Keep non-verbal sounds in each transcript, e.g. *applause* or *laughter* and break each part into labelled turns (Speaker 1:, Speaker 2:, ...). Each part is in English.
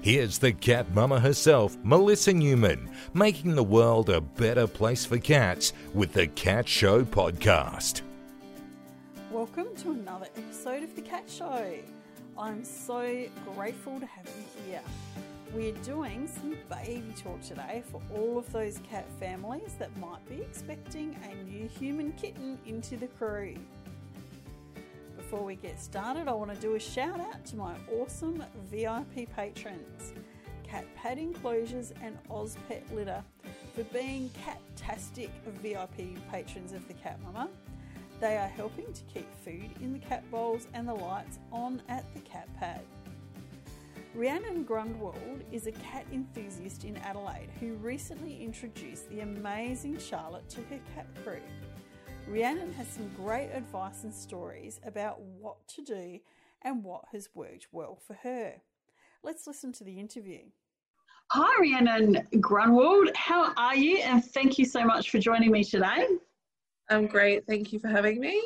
Speaker 1: here's the cat mama herself, Melissa Newman, making the world a better place for cats with the Cat Show podcast.
Speaker 2: Welcome to another episode of the Cat Show. I'm so grateful to have you here. We're doing some baby talk today for all of those cat families that might be expecting a new human kitten into the crew. Before we get started, I want to do a shout out to my awesome VIP patrons, Cat Pad Enclosures and Oz Pet Litter, for being cat-tastic VIP patrons of the Cat Mama. They are helping to keep food in the cat bowls and the lights on at the cat pad. Rhiannon Grundwald is a cat enthusiast in Adelaide who recently introduced the amazing Charlotte to her cat crew. Rhiannon has some great advice and stories about what to do and what has worked well for her. Let's listen to the interview. Hi, Rhiannon Grundwald. How are you? And thank you so much for joining me today.
Speaker 3: I'm great. Thank you for having me.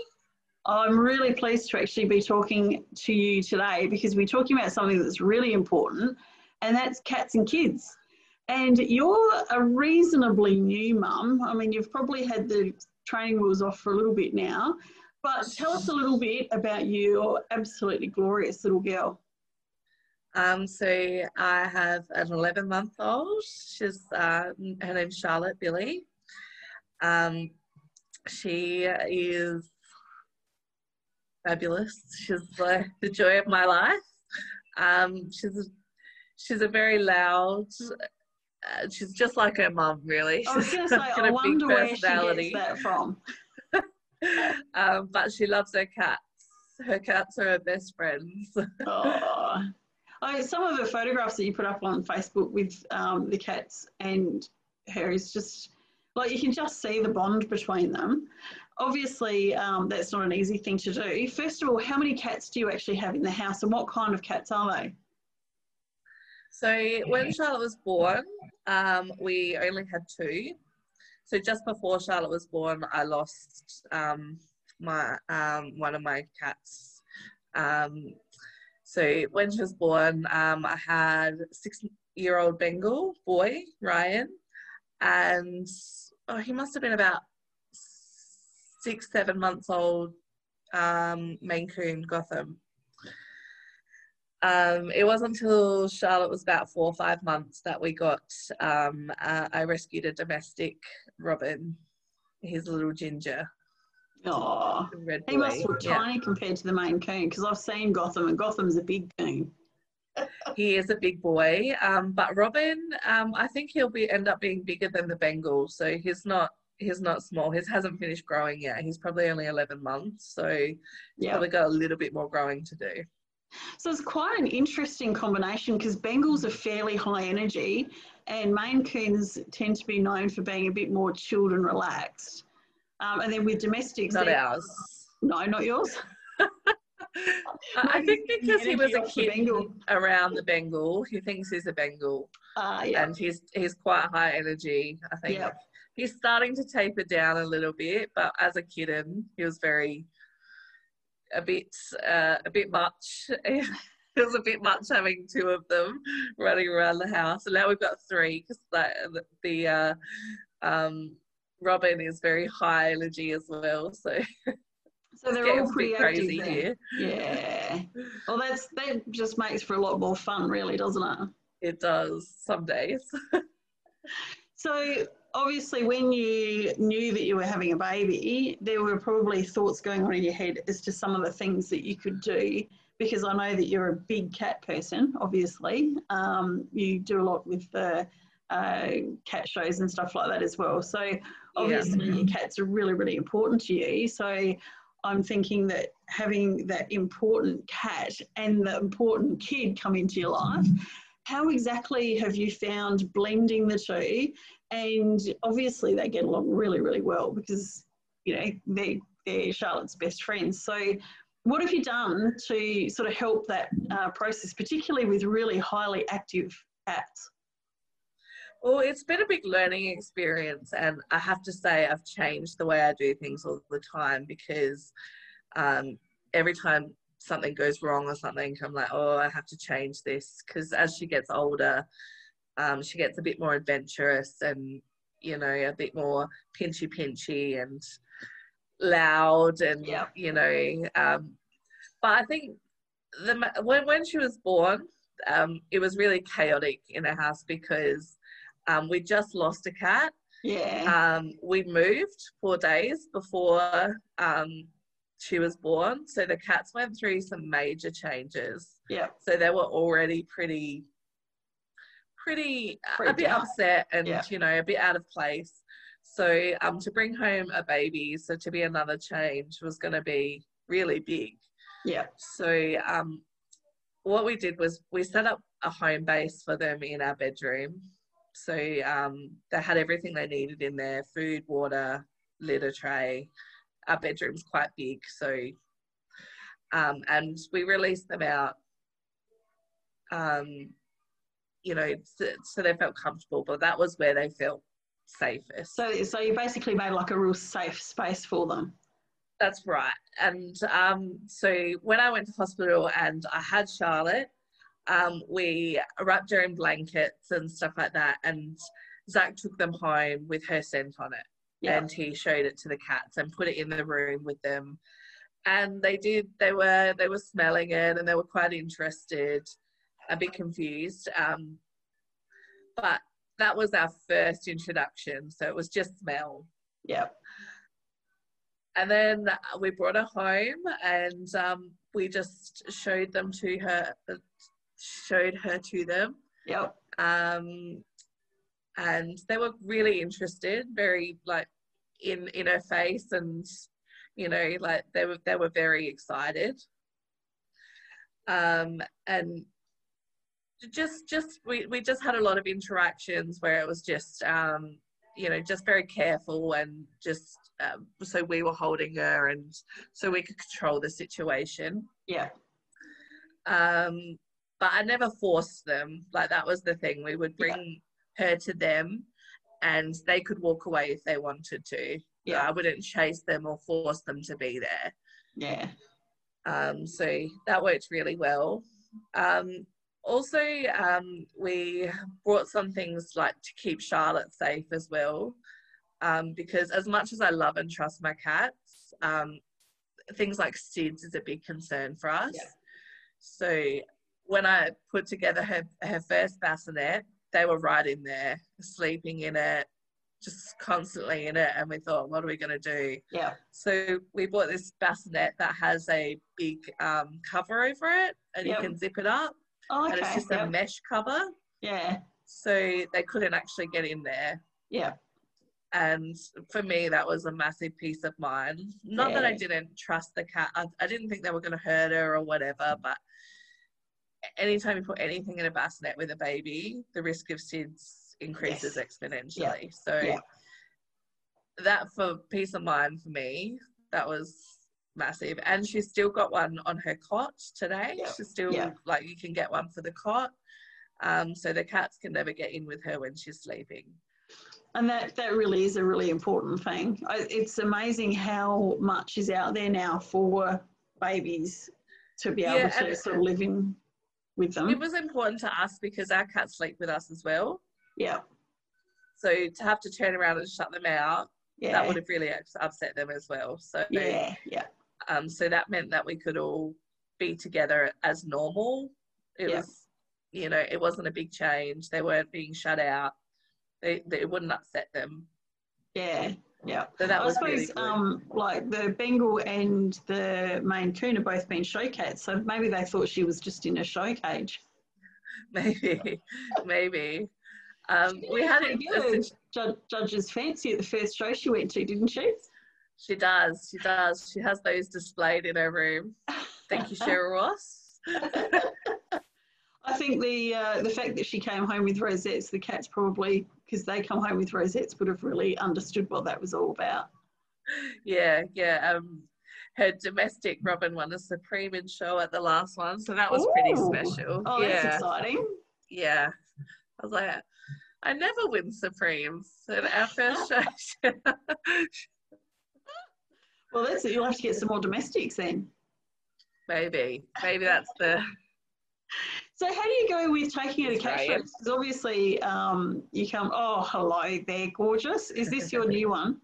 Speaker 2: I'm really pleased to actually be talking to you today because we're talking about something that's really important, and that's cats and kids. And you're a reasonably new mum. I mean, you've probably had the training wheels off for a little bit now, but tell us a little bit about your absolutely glorious little girl.
Speaker 3: Um, so I have an 11 month old. She's uh, her name's Charlotte Billy. Um, she is fabulous. She's like the joy of my life. Um, she's a, she's a very loud. Uh, she's just like her mum, really.
Speaker 2: I was going *laughs* to say, I wonder where she gets that from. *laughs*
Speaker 3: um, but she loves her cats. Her cats are her best friends. *laughs*
Speaker 2: oh. I, some of the photographs that you put up on Facebook with um, the cats and her is just like you can just see the bond between them obviously um, that's not an easy thing to do. First of all, how many cats do you actually have in the house and what kind of cats are they?
Speaker 3: So when Charlotte was born, um, we only had two. So just before Charlotte was born, I lost um, my um, one of my cats. Um, so when she was born, um, I had six-year-old Bengal boy Ryan, and oh, he must have been about six, seven months old um, Maine Coon Gotham. Um, it wasn't until Charlotte was about four or five months that we got, um, uh, I rescued a domestic Robin, his little ginger.
Speaker 2: Oh, he must look yeah. tiny compared to the Maine Coon because I've seen Gotham and Gotham's a big coon. *laughs*
Speaker 3: he is a big boy, um, but Robin, um, I think he'll be end up being bigger than the Bengal, so he's not he's not small. His hasn't finished growing yet. He's probably only 11 months, so he's yep. probably got a little bit more growing to do.
Speaker 2: So it's quite an interesting combination because Bengals are fairly high energy and Maine Coons tend to be known for being a bit more chilled and relaxed. Um, and then with domestics,
Speaker 3: not ours.
Speaker 2: No, not yours.
Speaker 3: I think because he was a kid around the Bengal, he thinks he's a Bengal.
Speaker 2: Uh, yeah.
Speaker 3: And he's he's quite high energy. I think yep he's starting to taper down a little bit, but as a kitten, he was very a bit uh, a bit much. *laughs* it was a bit much having two of them running around the house, and now we've got three because the, the uh, um, Robin is very high energy as well. So. *laughs*
Speaker 2: So they're all pretty crazy here. Yeah. Well, that's that just makes for a lot more fun, really, doesn't it?
Speaker 3: It does some days. *laughs*
Speaker 2: so obviously when you knew that you were having a baby, there were probably thoughts going on in your head as to some of the things that you could do because I know that you're a big cat person, obviously. Um, you do a lot with the uh, cat shows and stuff like that as well. So obviously yeah. cats are really, really important to you. So I'm thinking that having that important cat and the important kid come into your life, how exactly have you found blending the two and obviously they get along really, really well because you know they're, they're Charlotte's best friends. So, what have you done to sort of help that uh, process, particularly with really highly active cats?
Speaker 3: Well, it's been a big learning experience, and I have to say, I've changed the way I do things all the time because um, every time something goes wrong or something, I'm like, oh, I have to change this because as she gets older, um, she gets a bit more adventurous and you know a bit more pinchy pinchy and loud and
Speaker 2: Yeah.
Speaker 3: you know. Um, but I think the when when she was born, um, it was really chaotic in our house because um, we just lost a cat
Speaker 2: Yeah.
Speaker 3: um, we moved four days before um, she was born, so the cats went through some major changes.
Speaker 2: yeah.
Speaker 3: So they were already pretty, pretty uh, a bit upset and
Speaker 2: Yeah.
Speaker 3: you know a bit out of place. So um, to bring home a baby, so to be another change was going to be really big.
Speaker 2: Yeah.
Speaker 3: So um, what we did was we set up a home base for them in our bedroom. So um, they had everything they needed in there: food, water, litter tray. Our bedroom's quite big, so um, and we released them out. Um, you know, so, so they felt comfortable, but that was where they felt safest.
Speaker 2: So, so you basically made like a real safe space for them.
Speaker 3: That's right. And um, so when I went to hospital and I had Charlotte, um, we wrapped her in blankets and stuff like that. And Zach took them home with her scent on it.
Speaker 2: Yeah.
Speaker 3: And he showed it to the cats and put it in the room with them. And they did, they were, they were smelling it and they were quite interested, a bit confused. Um, but that was our first introduction. So it was just smell
Speaker 2: Yeah.
Speaker 3: and then we brought her home and um, we just showed them to her showed her to them
Speaker 2: Yep.
Speaker 3: um, and they were really interested very like in in her face and you know like they were they were very excited um, and just just we, we just had a lot of interactions where it was just um, you know just very careful and just um, so we were holding her and so we could control the situation
Speaker 2: Yeah.
Speaker 3: um, but I never forced them. Like that was the thing. We would bring her to them, and they could walk away if they wanted to.
Speaker 2: Yeah.
Speaker 3: I wouldn't chase them or force them to be there.
Speaker 2: Yeah.
Speaker 3: Um, so that worked really well. Um, also, um, we brought some things like to keep Charlotte safe as well, um, because as much as I love and trust my cats, um, things like SIDS is a big concern for us.
Speaker 2: Yeah.
Speaker 3: So when I put together her, her first bassinet, they were right in there, sleeping in it, just constantly in it. And we thought, what are we going to do?
Speaker 2: Yeah.
Speaker 3: So we bought this bassinet that has a big um, cover over it, and
Speaker 2: Yep.
Speaker 3: you can zip it up,
Speaker 2: Oh,
Speaker 3: and it's just
Speaker 2: Yep.
Speaker 3: a mesh cover.
Speaker 2: Yeah.
Speaker 3: So they couldn't actually get in there.
Speaker 2: Yeah.
Speaker 3: And for me, that was a massive peace of mind. Not that I didn't trust the cat. I, I didn't think they were going to hurt her or whatever, but anytime you put anything in a bassinet with a baby, the risk of SIDS increases exponentially. So
Speaker 2: Yeah.
Speaker 3: that for peace of mind for me, that was massive. And she's still got one on her cot today.
Speaker 2: Yeah.
Speaker 3: She's still
Speaker 2: Yeah.
Speaker 3: like you can get one for the cot. Um, so the cats can never get in with her when she's sleeping.
Speaker 2: And that, that really is a really important thing. It's amazing how much is out there now for babies to be able
Speaker 3: Yeah,
Speaker 2: to sort of live in with them.
Speaker 3: It was important to us because our cats sleep with us as well.
Speaker 2: yeah.
Speaker 3: So to have to turn around and shut them out,
Speaker 2: Yeah.
Speaker 3: that would have really upset them as well. So
Speaker 2: yeah. Yeah.
Speaker 3: Um, so that meant that we could all be together as normal. It
Speaker 2: Yeah.
Speaker 3: was, you know, it wasn't a big change. They weren't being shut out. They, they it wouldn't upset them.
Speaker 2: Yeah. Yeah.
Speaker 3: So that
Speaker 2: I
Speaker 3: was
Speaker 2: suppose
Speaker 3: really
Speaker 2: um, like the Bengal and the Maine Coon have both been show cats, so maybe they thought she was just in a show cage. *laughs*
Speaker 3: maybe, maybe. Um, we had it.
Speaker 2: Judge's fancy at the first show she went to, didn't she?
Speaker 3: She does. She does. She has those displayed in her room. Thank you, Cheryl Ross. *laughs*
Speaker 2: I think the uh, the fact that she came home with rosettes, the cats probably because they come home with rosettes would have really understood what that was all about.
Speaker 3: yeah, yeah. Um, her domestic Robin won a Supreme in show at the last one, so that was pretty special.
Speaker 2: Oh, that's
Speaker 3: yeah,
Speaker 2: exciting!
Speaker 3: yeah. I was like, I never win Supremes. And our first *laughs* show, *laughs*
Speaker 2: Well, that's it. You'll have to get some more domestics then.
Speaker 3: maybe. Maybe that's the.
Speaker 2: So how do you go with taking
Speaker 3: It's
Speaker 2: cat
Speaker 3: Ryan.
Speaker 2: shows? Because obviously um, you come, oh, hello, they're gorgeous. Is this your new one?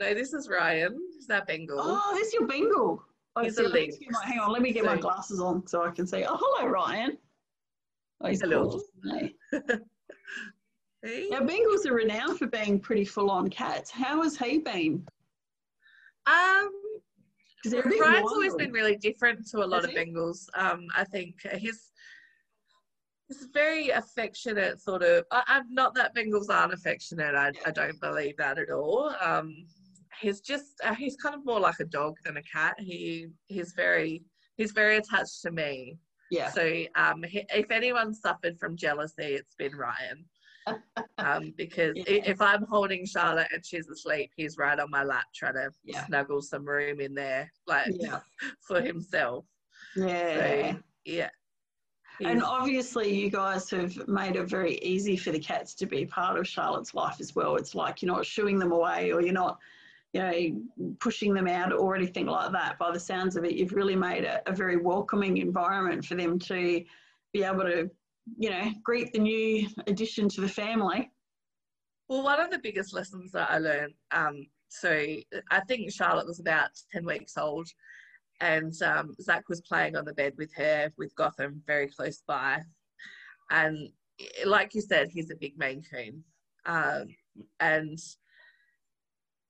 Speaker 3: No, this is Ryan. Is that Bengal?
Speaker 2: Oh, this is your Bengal. Oh,
Speaker 3: He's
Speaker 2: see,
Speaker 3: a lynx.
Speaker 2: my- hang on, let me get my glasses on so I can see. Oh, hello, Ryan. Oh, he's
Speaker 3: Hello.
Speaker 2: gorgeous, isn't he? *laughs*
Speaker 3: See?
Speaker 2: Now, Bengals are renowned for being pretty full-on cats. How has he been?
Speaker 3: Um,
Speaker 2: 'Cause they're a bit
Speaker 3: Ryan's always been really different to a lot
Speaker 2: Has
Speaker 3: of
Speaker 2: he?
Speaker 3: Bengals. Um, I think he's he's very affectionate, sort of. I, I'm not that Bengals aren't affectionate. I, I don't believe that at all. Um, he's just uh, he's kind of more like a dog than a cat. He he's very he's very attached to me.
Speaker 2: Yeah.
Speaker 3: So um, he, if anyone suffered from jealousy, it's been Ryan. Um, because
Speaker 2: Yeah.
Speaker 3: if I'm holding Charlotte and she's asleep, he's right on my lap trying to
Speaker 2: Yeah.
Speaker 3: snuggle some room in there, like
Speaker 2: Yeah. *laughs*
Speaker 3: for himself.
Speaker 2: Yeah.
Speaker 3: So yeah.
Speaker 2: And obviously, you guys have made it very easy for the cats to be part of Charlotte's life as well. It's like you're not shooing them away or you're not, you know, pushing them out or anything like that. By the sounds of it, you've really made a, a very welcoming environment for them to be able to, you know, greet the new addition to the family.
Speaker 3: Well, one of the biggest lessons that I learned, um, so I think Charlotte was about 10 weeks old, and um, Zach was playing on the bed with her, with Gotham very close by. And like you said, he's a big Maine Coon. Um, and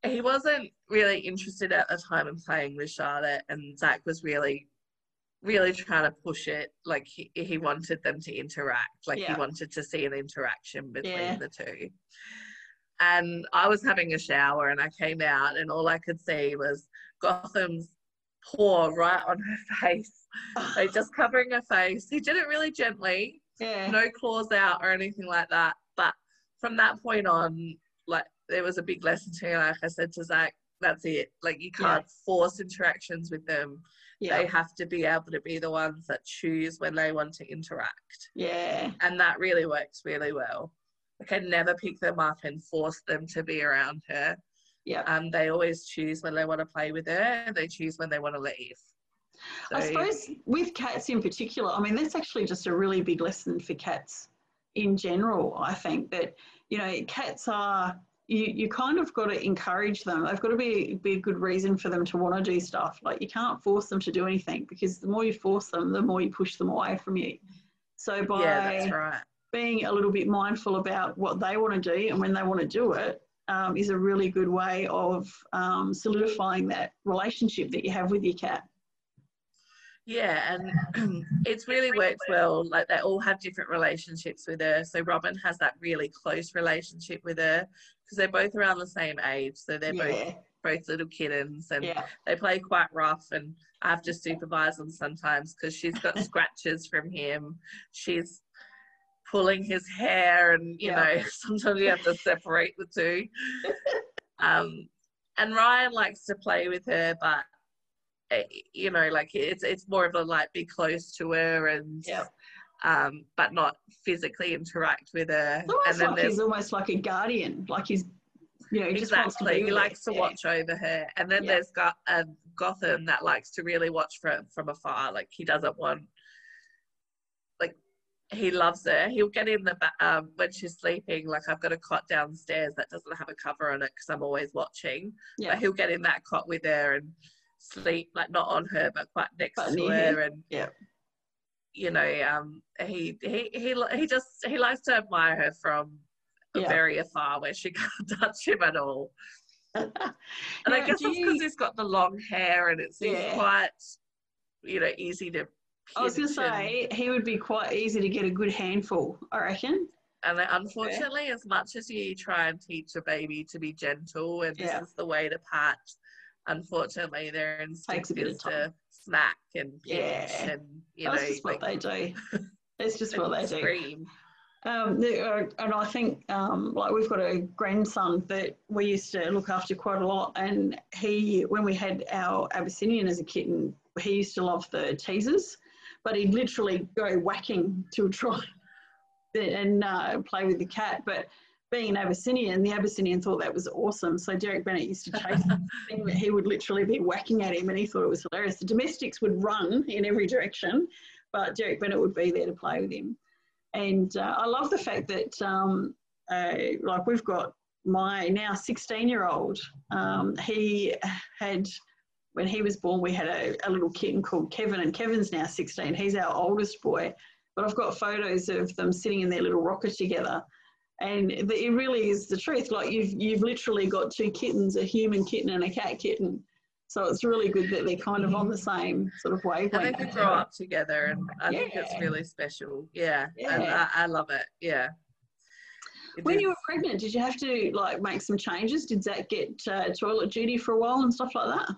Speaker 3: he wasn't really interested at the time in playing with Charlotte, and Zach was really, really trying to push it. Like he, he wanted them to interact, like he wanted to see an interaction between
Speaker 2: Yeah.
Speaker 3: the two and I was having a shower and I came out and all I could see was Gotham's paw right on her *laughs* face, *laughs* like just covering her face. He did it really gently,
Speaker 2: Yeah.
Speaker 3: no claws out or anything like that. But from that point on, like there was a big lesson to me. Like I said to Zach, that's it. Like you can't force interactions with them.
Speaker 2: Yeah.
Speaker 3: They have to be able to be the ones that choose when they want to interact
Speaker 2: Yeah.
Speaker 3: and that really works really well. Like I never pick them up and force them to be around her.
Speaker 2: Yeah.
Speaker 3: Um, they always choose when they want to play with her, and they choose when they want to leave. So,
Speaker 2: I suppose with cats in particular, I mean, that's actually just a really big lesson for cats in general. I think that, you know, cats are, you, you kind of got to encourage them. They've got to be, be a good reason for them to want to do stuff. Like, you can't force them to do anything because the more you force them, the more you push them away from you. So, by
Speaker 3: yeah, that's right.
Speaker 2: being a little bit mindful about what they want to do and when they want to do it um, is a really good way of um, solidifying that relationship that you have with your cat.
Speaker 3: Yeah, and *clears throat* *clears throat* it's really worked well. Like they all have different relationships with her. So Robin has that really close relationship with her because they're both around the same age. So they're both
Speaker 2: yeah,
Speaker 3: both little kittens, and
Speaker 2: yeah,
Speaker 3: they play quite rough and I have to supervise them sometimes because she's got *laughs* scratches from him. She's pulling his hair and you
Speaker 2: Yeah.
Speaker 3: know *laughs* sometimes you have to separate the two. *laughs* um, and Ryan likes to play with her, but you know, like it's it's more of a like be close to her and
Speaker 2: yeah.
Speaker 3: um, but not physically interact with her.
Speaker 2: Almost
Speaker 3: and then
Speaker 2: like
Speaker 3: there's
Speaker 2: he's almost like a guardian, like he's, you know, he just wants to
Speaker 3: exactly.
Speaker 2: be
Speaker 3: He likes
Speaker 2: her.
Speaker 3: to
Speaker 2: Yeah.
Speaker 3: watch over her, and then
Speaker 2: Yeah.
Speaker 3: there's got a Gotham that likes to really watch from from afar. Like he doesn't want, like he loves her. He'll get in the ba- um, when she's sleeping. Like I've got a cot downstairs that doesn't have a cover on it because I'm always watching.
Speaker 2: Yeah.
Speaker 3: But he'll get in that cot with her and sleep like not on her but quite next
Speaker 2: But
Speaker 3: to her and
Speaker 2: Yeah.
Speaker 3: you know um he he he he just he likes to admire her from
Speaker 2: Yeah.
Speaker 3: very afar where she *laughs* can't touch him at all *laughs* and I
Speaker 2: Now,
Speaker 3: guess it's because he's got the long hair and it's
Speaker 2: Yeah.
Speaker 3: quite, you know, easy to.
Speaker 2: I was going to say he would be quite easy to get a good handful, I reckon.
Speaker 3: And unfortunately, as much as you try and teach a baby to be gentle and
Speaker 2: Yeah.
Speaker 3: this is the way to pat, unfortunately, their instinct
Speaker 2: a bit of
Speaker 3: is to smack and
Speaker 2: Yeah.
Speaker 3: and, you
Speaker 2: That's
Speaker 3: know,
Speaker 2: just what
Speaker 3: like,
Speaker 2: they do. *laughs* It's just what they
Speaker 3: and
Speaker 2: do.
Speaker 3: scream.
Speaker 2: Um, the- uh, and I think, um, like, we've got a grandson that we used to look after quite a lot. And he, when we had our Abyssinian as a kitten, he used to love the teasers, but he'd literally go whacking to try *laughs* and uh, play with the cat. But being an Abyssinian, the Abyssinian thought that was awesome. So Derek Bennett used to chase *laughs* him. He would literally be whacking at him and he thought it was hilarious. The domestics would run in every direction, but Derek Bennett would be there to play with him. And uh, I love the fact that, um, uh, like, we've got my now 16 year old. Um, he had, when he was born, we had a, a little kitten called Kevin, and Kevin's now 16. He's our oldest boy. But I've got photos of them sitting in their little rocker together and it really is the truth. Like you've you've literally got two kittens, a human kitten and a cat kitten. So it's really good that they're kind of on the same sort of wavelength.
Speaker 3: And they can grow up together, and I yeah. think it's really special. Yeah, yeah. I, I, love it. Yeah.
Speaker 2: It when is. you were pregnant, did you have to like make some changes? Did that get uh, toilet duty for a while and stuff like that?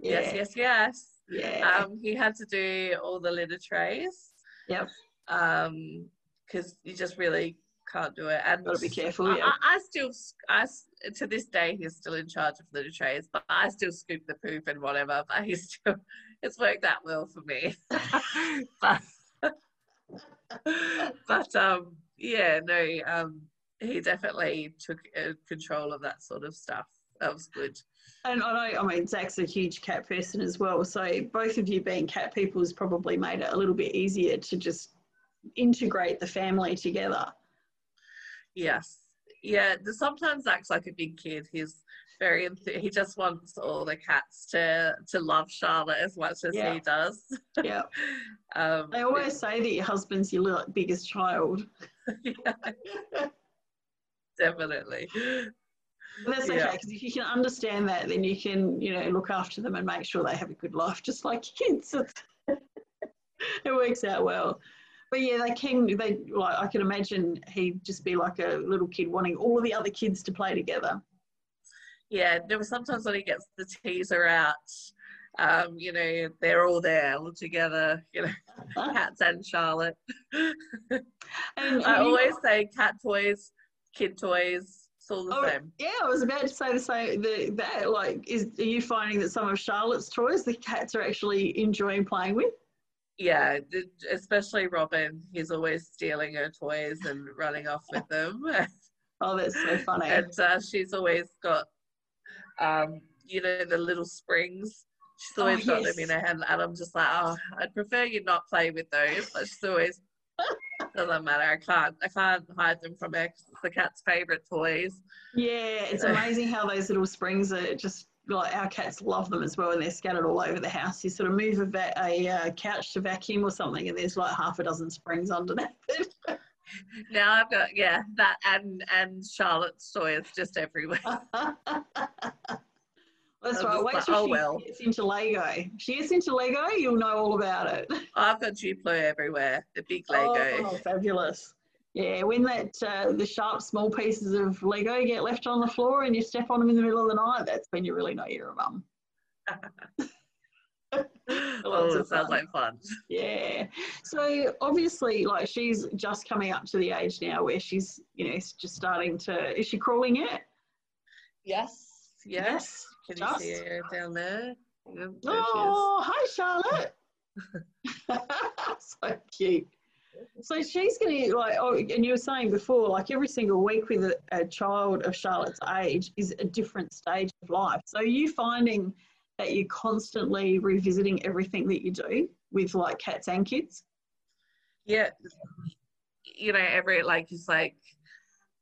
Speaker 3: Yes, yes, yes. Yeah. Um, he had to do all the litter trays.
Speaker 2: Yep.
Speaker 3: Um, because you just really can't do it. And
Speaker 2: gotta be careful. Yeah.
Speaker 3: I, I, still, I to this day, he's still in charge of litter trays, but I still scoop the poop and whatever. But he's still, it's worked out well for me. but, *laughs* *laughs* but um, yeah, no, um, he definitely took uh, control of that sort of stuff. That was good.
Speaker 2: And I know, I mean, Zach's a huge cat person as well. So both of you being cat people has probably made it a little bit easier to just integrate the family together.
Speaker 3: Yes. Yeah, sometimes acts like a big kid. He's very he just wants all the cats to to love Charlotte as much as yeah. he does.
Speaker 2: Yeah. *laughs* um, they always say that your husband's your biggest child. *laughs*
Speaker 3: Definitely.
Speaker 2: But that's okay because if you can understand that, then you can you know look after them and make sure they have a good life, just like kids. *laughs* it works out well but yeah, they can. They like I can imagine he'd just be like a little kid wanting all of the other kids to play together.
Speaker 3: Yeah, there was sometimes when he gets the teaser out, um, you know, they're all there all together, you know, *laughs* cats and Charlotte. *laughs* and, I always say cat toys, kid toys, it's all the oh, same.
Speaker 2: Yeah, I was about to say the same. The, that like, is are you finding that some of Charlotte's toys the cats are actually enjoying playing with?
Speaker 3: Yeah, especially Robin. He's always stealing her toys and running off with them. *laughs*
Speaker 2: oh, that's so *laughs* funny.
Speaker 3: And uh, she's always got, um, you know, the little springs. She's always oh, got yes. them in her hand, and I'm just like, oh, I'd prefer you not play with those. But she's always *laughs* doesn't matter. I can't. I can't hide them from her. It's the cat's favorite toys.
Speaker 2: Yeah, it's amazing how those little springs are just like our cats love them as well, and they're scattered all over the house. You sort of move a, va- a uh, couch to vacuum or something, and there's like half a dozen springs underneath it. *laughs*
Speaker 3: now I've got yeah that and and Charlotte's toys just everywhere. *laughs*
Speaker 2: That's right. Wait till oh, she well. gets into Lego. If she gets into Lego, you'll know all about it.
Speaker 3: I've got Duplo everywhere. The big Lego.
Speaker 2: Oh, fabulous. Yeah, when that uh, the sharp small pieces of Lego get left on the floor and you step on them in the middle of the night, that's when you really know you're a mum. *laughs*
Speaker 3: oh, it sounds like fun.
Speaker 2: Yeah. So obviously, like she's just coming up to the age now where she's, you know, just starting to. Is she crawling yet?
Speaker 3: Yes. Yes. Can just. you see her down there?
Speaker 2: there oh, hi, Charlotte. *laughs* so cute. So she's going to like, oh, and you were saying before, like every single week with a, a, child of Charlotte's age is a different stage of life. So you finding that you're constantly revisiting everything that you do with like cats and kids?
Speaker 3: Yeah, you know, every like it's like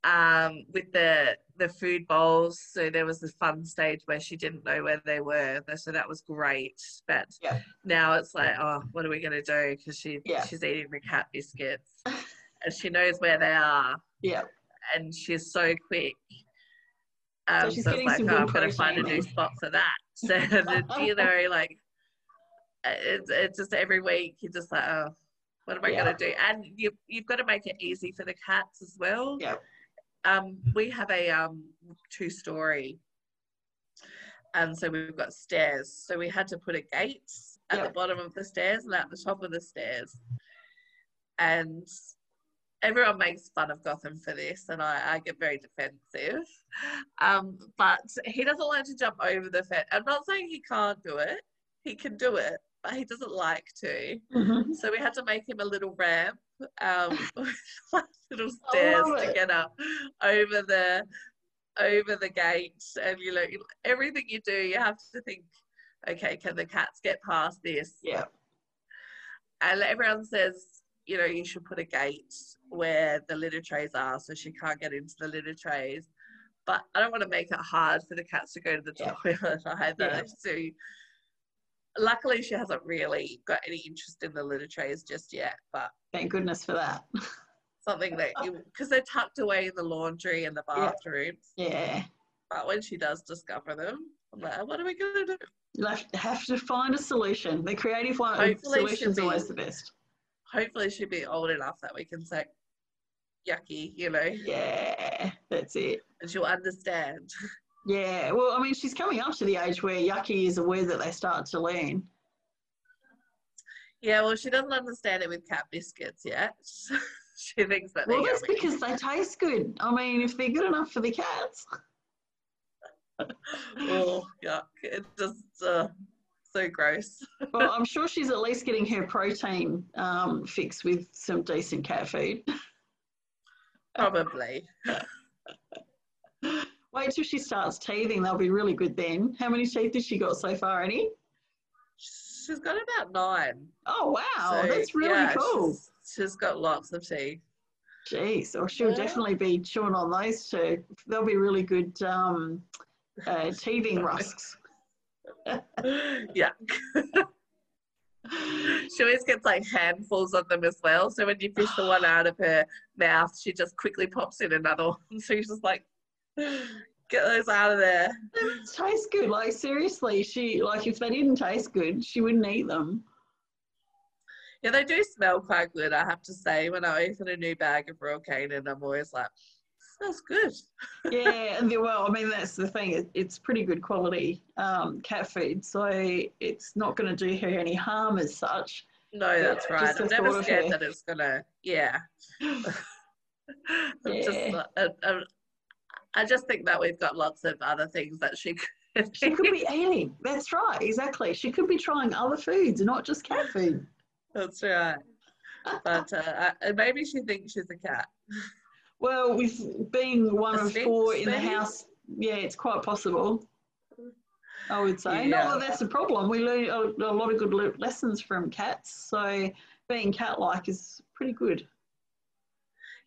Speaker 3: um, with the the food bowls. So there was this fun stage where she didn't know where they were. So that was great. But yeah. now it's like, oh, what are we going to do? Because she yeah. she's eating the cat biscuits, *laughs* and she knows where they are.
Speaker 2: Yeah.
Speaker 3: And she's so quick. Um, so, so it's like, oh, I'm going to find a new spot for that. *laughs* So you know, *laughs* like it's it's just every week you're just like, oh, what am I yeah. going to do? And you you've got to make it easy for the cats as well.
Speaker 2: Yeah
Speaker 3: um, we have a um, two story. And so we've got stairs. So we had to put a gate at yep. the bottom of the stairs and at the top of the stairs. And everyone makes fun of Gotham for this, and I, I get very defensive. Um, but he doesn't like to jump over the fence. I'm not saying he can't do it, he can do it, but he doesn't like to. Mm-hmm. So we had to make him a little ramp um, *laughs* *laughs* little stairs to get up over the over the gate, and you know everything you do, you have to think, okay, can the cats get past this?
Speaker 2: Yeah.
Speaker 3: And everyone says, you know, you should put a gate where the litter trays are, so she can't get into the litter trays. But I don't want to make it hard for the cats to go to the
Speaker 2: Yeah.
Speaker 3: toilet *laughs* either.
Speaker 2: Yeah.
Speaker 3: So luckily, she hasn't really got any interest in the litter trays just yet. But
Speaker 2: Thank goodness for that.
Speaker 3: something that you *laughs* because they're tucked away in the laundry and the bathrooms.
Speaker 2: Yeah.
Speaker 3: But when she does discover them, I'm like, what are we gonna do?
Speaker 2: You'll have to, find a solution. The creative one
Speaker 3: Hopefully
Speaker 2: solution's
Speaker 3: be-
Speaker 2: always the best.
Speaker 3: Hopefully, she'll be old enough that we can say, yucky, you know,
Speaker 2: Yeah, that's it.
Speaker 3: and she'll understand. *laughs*
Speaker 2: Yeah, well, I mean, she's coming up to the age where yucky is a word that they start to learn.
Speaker 3: Yeah, well, she doesn't understand it with cat biscuits yet. *laughs* she thinks that they're
Speaker 2: Well, that's because they taste good. I mean, if they're good enough for the cats. *laughs*
Speaker 3: oh, yuck! It's just uh, so gross. *laughs*
Speaker 2: Well, I'm sure she's at least getting her protein um, fix with some decent cat food.
Speaker 3: Probably.
Speaker 2: Wait till she starts teething. They'll be really good then. How many teeth has she got so far, Annie?
Speaker 3: She's got about nine.
Speaker 2: Oh, wow.
Speaker 3: So,
Speaker 2: that's really
Speaker 3: yeah,
Speaker 2: cool.
Speaker 3: She's, she's got lots of teeth.
Speaker 2: Jeez, or she'll
Speaker 3: Yeah.
Speaker 2: definitely be chewing on those too. They'll be really good um, uh, *laughs* teething rusks. *laughs*
Speaker 3: yeah. she always gets like handfuls of them as well. So when you fish the one *gasps* out of her mouth, she just quickly pops in another one. *laughs* So you're just like, get those out of there.
Speaker 2: They taste good. Like seriously, she like if they didn't taste good, she wouldn't eat them.
Speaker 3: Yeah, they do smell quite good, I have to say. When I open a new bag of Royal Canin, I'm always like, smells good. *laughs*
Speaker 2: Yeah, and the, well, I mean that's the thing. It, it's pretty good quality um, cat food, so it's not going to do her any harm as such.
Speaker 3: No, that's
Speaker 2: Yeah,
Speaker 3: right.
Speaker 2: just
Speaker 3: I'm never scared that it's gonna. Yeah. *laughs* I'm just.
Speaker 2: Yeah.
Speaker 3: Uh, uh, I just think that we've got lots of other things that she could.
Speaker 2: She could be eating. *laughs* That's right, exactly. She could be trying other foods, not just cat food.
Speaker 3: That's right. But uh, uh, maybe she thinks she's a cat.
Speaker 2: Well, with being one
Speaker 3: A
Speaker 2: of
Speaker 3: sphinx,
Speaker 2: four in the house, yeah, it's quite possible. I would say.
Speaker 3: Yeah.
Speaker 2: Not that that's a problem. We learn a, a lot of good lessons from cats, so being cat-like is pretty good.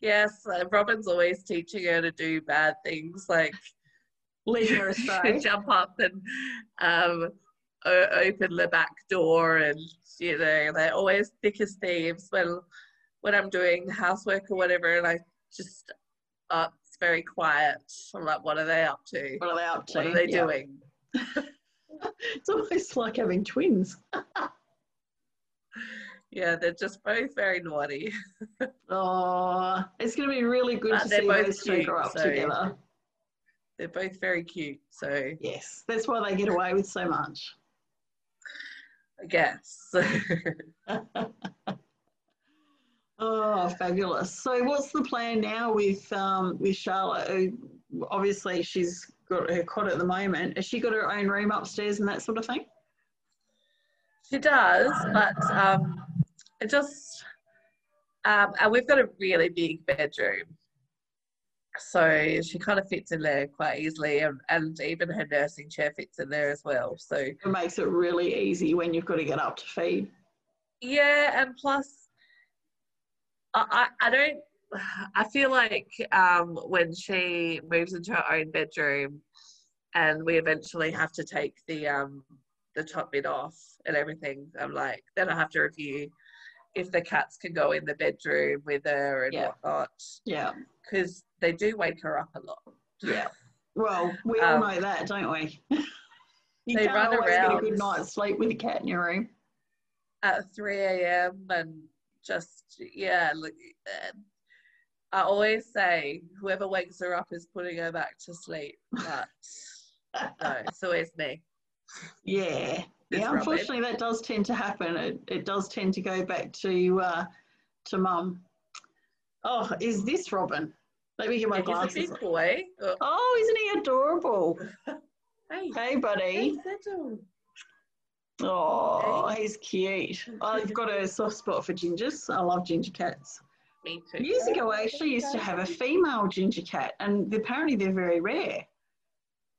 Speaker 3: Yes, uh, Robin's always teaching her to do bad things, like
Speaker 2: Leading her *laughs* astray.
Speaker 3: jump up and um, o- open the back door, and you know they're always thick as thieves when when I'm doing housework or whatever, and I just uh, it's very quiet. I'm like, what are they up to?
Speaker 2: What are they up to?
Speaker 3: What are they
Speaker 2: Yeah.
Speaker 3: doing? *laughs*
Speaker 2: It's almost like having twins. *laughs*
Speaker 3: Yeah, they're just both very naughty. *laughs*
Speaker 2: Oh, it's going to be really good
Speaker 3: But
Speaker 2: to see
Speaker 3: both
Speaker 2: those two grow up
Speaker 3: so-
Speaker 2: together.
Speaker 3: They're both very cute, so
Speaker 2: Yes, that's why they get away with so much.
Speaker 3: I guess. *laughs*
Speaker 2: Oh, fabulous! So, what's the plan now with um, with Charlotte? Uh, Obviously, she's got her cot at the moment. Has she got her own room upstairs and that sort of thing?
Speaker 3: She does, but um, it just um, and we've got a really big bedroom, so she kind of fits in there quite easily, and, and even her nursing chair fits in there as well. So
Speaker 2: It makes it really easy when you've got to get up to feed.
Speaker 3: yeah, and plus, I I, I don't. I feel like um, when she moves into her own bedroom, and we eventually have to take the um, the top bit off and everything, I'm like, then I have to review if the cats can go in the bedroom with her and
Speaker 2: Yeah.
Speaker 3: whatnot,
Speaker 2: Yeah,
Speaker 3: because they do wake her up a lot.
Speaker 2: yeah. Well, we all
Speaker 3: Um,
Speaker 2: know that, don't we? *laughs* you
Speaker 3: they
Speaker 2: can't
Speaker 3: run
Speaker 2: always get a good night's sleep with a cat in your room.
Speaker 3: at 3 a.m. and just yeah look uh, I always say whoever wakes her up is putting her back to sleep but *laughs* no it's always me
Speaker 2: Yeah. Yeah,
Speaker 3: Robin.
Speaker 2: unfortunately, that does tend to happen. It, it does tend to go back to uh, to mum. Oh, is this Robin? Let me get my glasses.
Speaker 3: he's a big boy oh,
Speaker 2: isn't he adorable? *laughs*
Speaker 3: hey
Speaker 2: Hey, buddy.
Speaker 3: hey.
Speaker 2: Oh, he's cute. I've got a soft spot for gingers. I love ginger cats.
Speaker 3: Me too.
Speaker 2: Years ago, I actually used to have a female ginger cat, and apparently they're very rare.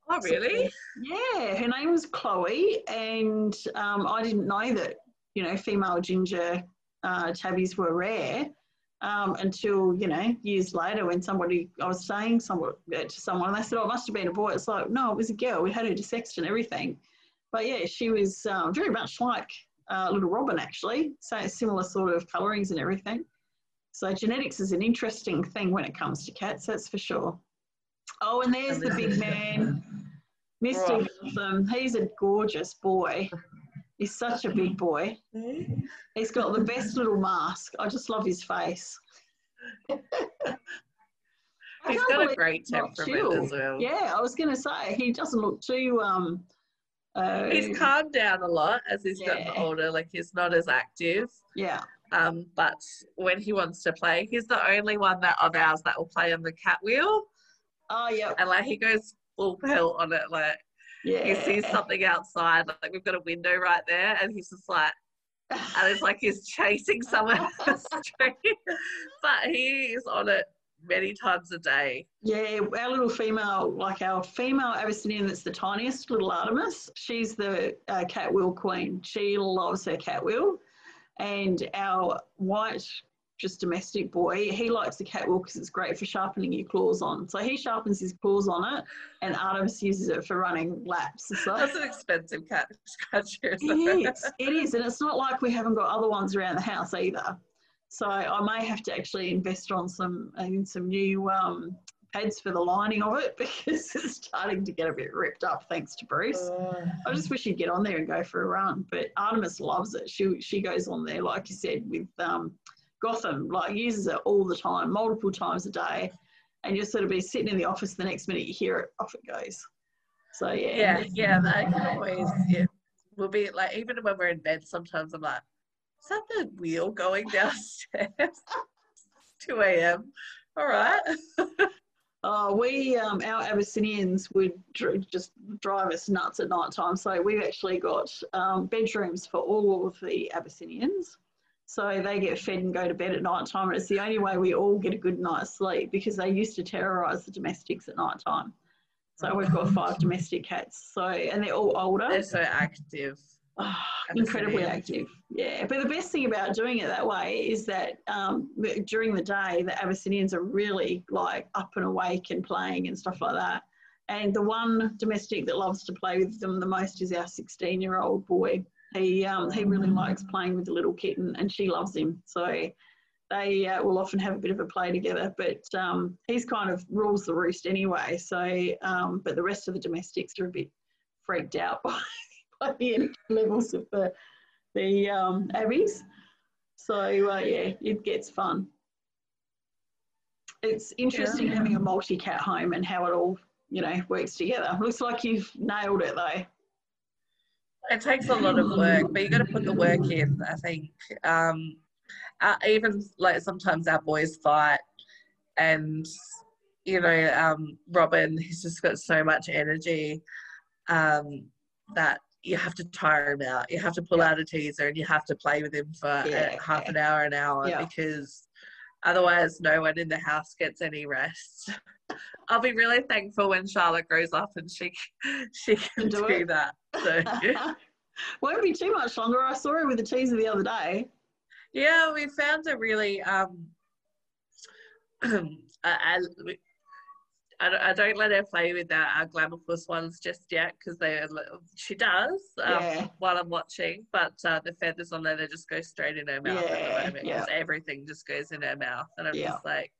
Speaker 3: Oh, really?
Speaker 2: Yeah, her name was Chloe, and um, I didn't know that you know female ginger uh, tabbies were rare um, until you know years later when somebody I was saying somewhat uh, to someone, and they said, "Oh, it must have been a boy." It's like, no, it was a girl. We had her dissected and everything, but yeah, she was um, very much like uh, little Robin actually, so similar sort of colorings and everything. So genetics is an interesting thing when it comes to cats, that's for sure. Oh, and there's the big man, Mr. Gotham. He's a gorgeous boy. He's such a big boy. He's got the best little mask. I just love his face.
Speaker 3: He's got a great temperament as well.
Speaker 2: Yeah, I was going to say he doesn't look too. Um, uh,
Speaker 3: he's calmed down a lot as he's yeah. gotten older. Like he's not as active.
Speaker 2: Yeah.
Speaker 3: Um, but when he wants to play, he's the only one that of ours that will play on the cat wheel.
Speaker 2: Oh yeah.
Speaker 3: And like he goes full pelt on it, like yeah. he sees something outside, like we've got a window right there, and he's just like and it's like he's chasing someone *laughs* the street. but he is on it many times a day.
Speaker 2: Yeah, our little female, like our female Abyssinian that's the tiniest, little Artemis, she's the uh, cat wheel queen. She loves her cat wheel. And our white, just domestic boy, he likes the catwalk because it's great for sharpening your claws on. So he sharpens his claws on it, and Artemis uses it for running laps. So
Speaker 3: That's an expensive cat scratcher.
Speaker 2: It is. *laughs* It is. And it's not like we haven't got other ones around the house either. So I may have to actually invest on some in some new um, pads for the lining of it *laughs* because it's starting to get a bit ripped up thanks to Bruce. Uh, I just wish he'd get on there and go for a run. But Artemis loves it. She she goes on there, like you said, with um, Gotham, like uses it all the time, multiple times a day. And you'll sort of be sitting in the office the next minute you hear it, off it goes. So
Speaker 3: yeah. Yeah, yeah, they always yeah. We'll be like even when we're in bed sometimes I'm like, is that the wheel going downstairs? *laughs* 2 a.m. All right.
Speaker 2: Uh, *laughs* we, um, our Abyssinians would dr- just drive us nuts at night time. So we've actually got um, bedrooms for all of the Abyssinians. So they get fed and go to bed at night time. And it's the only way we all get a good night's sleep because they used to terrorise the domestics at night time. So we've got five domestic cats. So and they're all older.
Speaker 3: They're so active.
Speaker 2: Oh, incredibly active. Yeah, but the best thing about doing it that way is that um, during the day, the Abyssinians are really like up and awake and playing and stuff like that. And the one domestic that loves to play with them the most is our 16-year-old boy. He um, he really likes playing with the little kitten, and she loves him. So they uh, will often have a bit of a play together. But um, he's kind of rules the roost anyway. So, um, but the rest of the domestics are a bit freaked out *laughs* by by the energy levels of the the um, abbeys. So uh, yeah, it gets fun. It's interesting yeah. having a multi-cat home and how it all you know works together. Looks like you've nailed it though.
Speaker 3: It takes a lot of work, but you got to put the work in. I think um, uh, even like sometimes our boys fight, and you know um, Robin, he's just got so much energy um, that you have to tire him out. You have to pull yeah. out a teaser and you have to play with him for yeah. half an hour, an hour, yeah. because otherwise no one in the house gets any rest. *laughs* I'll be really thankful when Charlotte grows up and she she can do, do that. So *laughs*
Speaker 2: won't be too much longer. I saw her with a teaser the other day.
Speaker 3: Yeah, we found a really um *clears throat* I, I, I don't let her play with our, uh, Glamourpuss ones just yet because they she does um, yeah. while I'm watching, but uh, the feathers on there they just go straight in her mouth yeah, at the moment because yeah. everything just goes in her mouth, and I'm just like,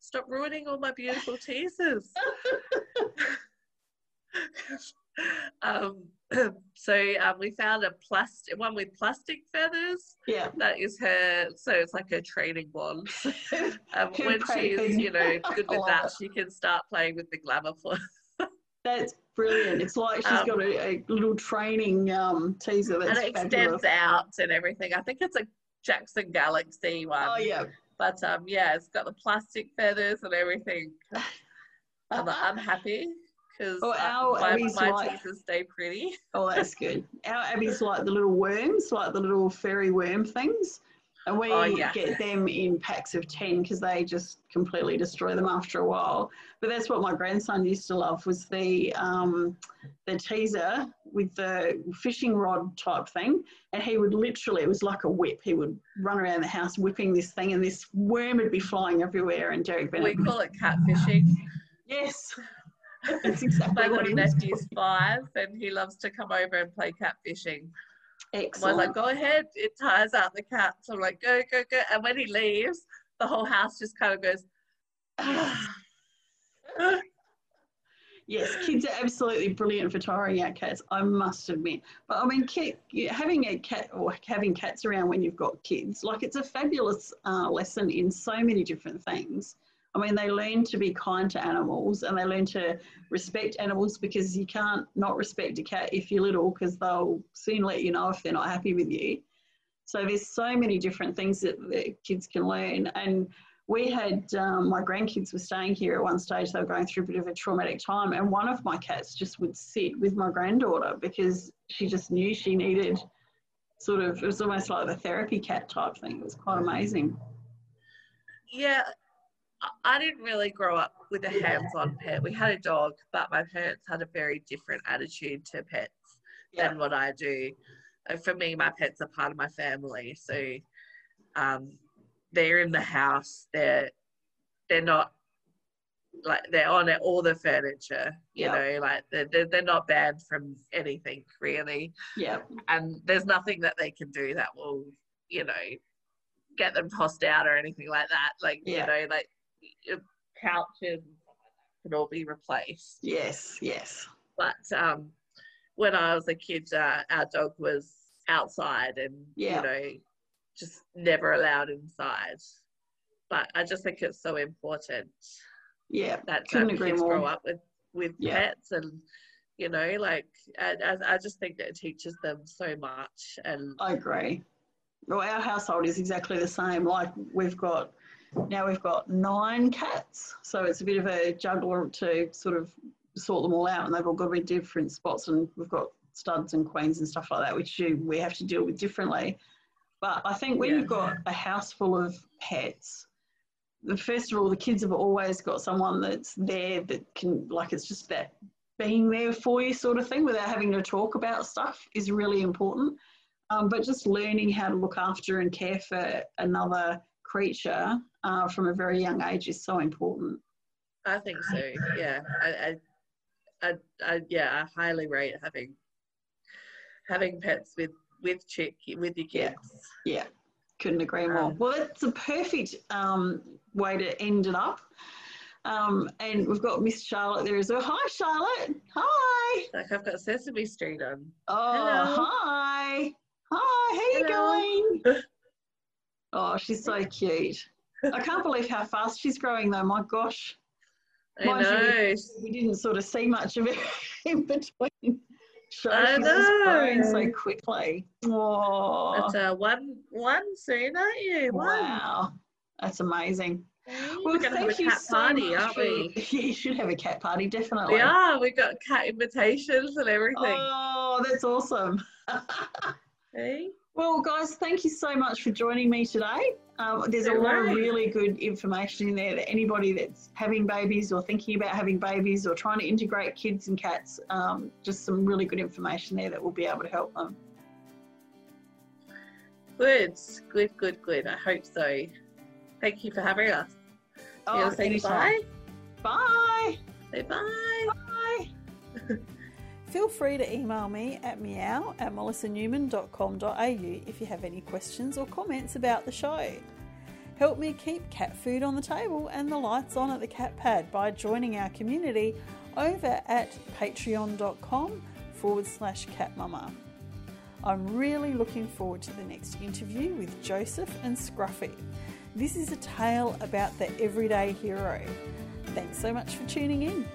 Speaker 3: stop ruining all my beautiful teasers. *laughs* um, *clears throat* so um, we found a plastic one with plastic feathers.
Speaker 2: Yeah,
Speaker 3: that is her. So it's like her training wand. *laughs* um, when she's you know *laughs* good with that, it. she can start playing with the glamour for.
Speaker 2: That's brilliant. It's like she's um, got a, a, little training um, teaser that's
Speaker 3: and it
Speaker 2: fabulous.
Speaker 3: extends out and everything. I think it's a Jackson Galaxy one.
Speaker 2: Oh yeah.
Speaker 3: But um, yeah, it's got the plastic feathers and everything. *laughs* I'm, I'm happy because
Speaker 2: Well, our
Speaker 3: my, my
Speaker 2: like-
Speaker 3: stay pretty.
Speaker 2: Oh, that's good. Our Abby's like the little worms, like the little fairy worm things. And we
Speaker 3: Oh, yeah.
Speaker 2: get them in packs of 10 because they just completely destroy them after a while. But that's what my grandson used to love was the um, the teaser with the fishing rod type thing. And he would literally, it was like a whip. He would run around the house whipping this thing and this worm would be flying everywhere. And Derek
Speaker 3: We call it catfishing.
Speaker 2: yes, *laughs* that's exactly
Speaker 3: My
Speaker 2: what
Speaker 3: little nephew's five, and he loves to come over and play catfishing. I was like, go ahead. It tires out the cat. So I'm like, go, go, go. And when he leaves, the whole house just kind of goes, *sighs* *laughs*
Speaker 2: Yes, kids are absolutely brilliant for tiring out cats. I must admit. But I mean, having a cat or having cats around when you've got kids, like it's a fabulous uh, lesson in so many different things. I mean, they learn to be kind to animals and they learn to respect animals because you can't not respect a cat if you're little because they'll soon let you know if they're not happy with you. So there's so many different things that the kids can learn. And we had um, my grandkids were staying here at one stage. They were going through a bit of a traumatic time, and one of my cats just would sit with my granddaughter because she just knew she needed sort of. It was almost like the therapy cat type thing. It was quite amazing.
Speaker 3: yeah, I- I didn't really grow up with a hands-on pet. We had a dog, but my parents had a very different attitude to pets
Speaker 2: Yeah,
Speaker 3: than what I do. For me, my pets are part of my family, so um, they're in the house. They're they're not like they're on it, all the furniture. You
Speaker 2: Yeah.
Speaker 3: know, like they're, they're they're not banned from anything really,
Speaker 2: yeah,
Speaker 3: and there's nothing that they can do that will you know get them tossed out or anything like that. Like
Speaker 2: Yeah.
Speaker 3: you know, like couches can all be replaced
Speaker 2: yes, yes,
Speaker 3: but um, when I was a kid, uh, our dog was outside and
Speaker 2: Yeah.
Speaker 3: you know just never allowed inside. But I just think it's so important
Speaker 2: yeah.
Speaker 3: that
Speaker 2: Couldn't
Speaker 3: um, kids grow up with with
Speaker 2: Yeah.
Speaker 3: pets and you know like and I just think that it teaches them so much and
Speaker 2: I agree. Well, our household is exactly the same. Like we've got now we've got nine cats, so it's a bit of a juggler to sort of sort them all out, and they've all got to be different spots, and we've got studs and queens and stuff like that, which you, we have to deal with differently. But I think when
Speaker 3: Yeah.
Speaker 2: you've got a house full of pets, the first of all, the kids have always got someone that's there that can, like, it's just that being there for you sort of thing without having to talk about stuff is really important. Um, but just learning how to look after and care for another creature uh, from a very young age is so important.
Speaker 3: I think so yeah I, I, I, I yeah I highly rate having having pets with with chick with your kids.
Speaker 2: Yeah, couldn't agree more.
Speaker 3: Um,
Speaker 2: well, that's a perfect um, way to end it up. Um, and we've got Miss Charlotte there as well. Hi, Charlotte. Hi.
Speaker 3: Like I've got Sesame Street on.
Speaker 2: Oh,
Speaker 3: Hello.
Speaker 2: hi. Hi, how you
Speaker 3: Hello.
Speaker 2: going? *laughs* Oh, she's so cute. I can't believe how fast she's growing, though. My gosh.
Speaker 3: I
Speaker 2: Mind you,
Speaker 3: know.
Speaker 2: we didn't sort of see much of it *laughs* in between shows.
Speaker 3: I
Speaker 2: She's just growing
Speaker 3: know.
Speaker 2: so quickly. Oh,
Speaker 3: That's a one one soon, aren't you? One.
Speaker 2: wow. That's amazing.
Speaker 3: We're
Speaker 2: Well,
Speaker 3: gonna have a cat
Speaker 2: so
Speaker 3: party,
Speaker 2: much
Speaker 3: aren't we? *laughs*
Speaker 2: You should have a cat party, definitely.
Speaker 3: Yeah, We are. We got cat invitations and everything.
Speaker 2: Oh, that's awesome. *laughs*
Speaker 3: Hey?
Speaker 2: Well, guys, thank you so much for joining me today. Um, there's a lot of really good information in there that anybody that's having babies or thinking about having babies or trying to integrate kids and cats, um, just some really good information there that will be able to help them.
Speaker 3: Good, good, good, good. I hope so. Thank you for having us. to say
Speaker 2: Oh, anytime.
Speaker 3: bye?
Speaker 2: Bye.
Speaker 3: Say bye.
Speaker 2: Bye. *laughs* Feel free to email me at meow at melissanewman.com.au if you have any questions or comments about the show. Help me keep cat food on the table and the lights on at the cat pad by joining our community over at patreon.com forward slash catmama. I'm really looking forward to the next interview with Joseph and Scruffy. This is a tale about the everyday hero. Thanks so much for tuning in.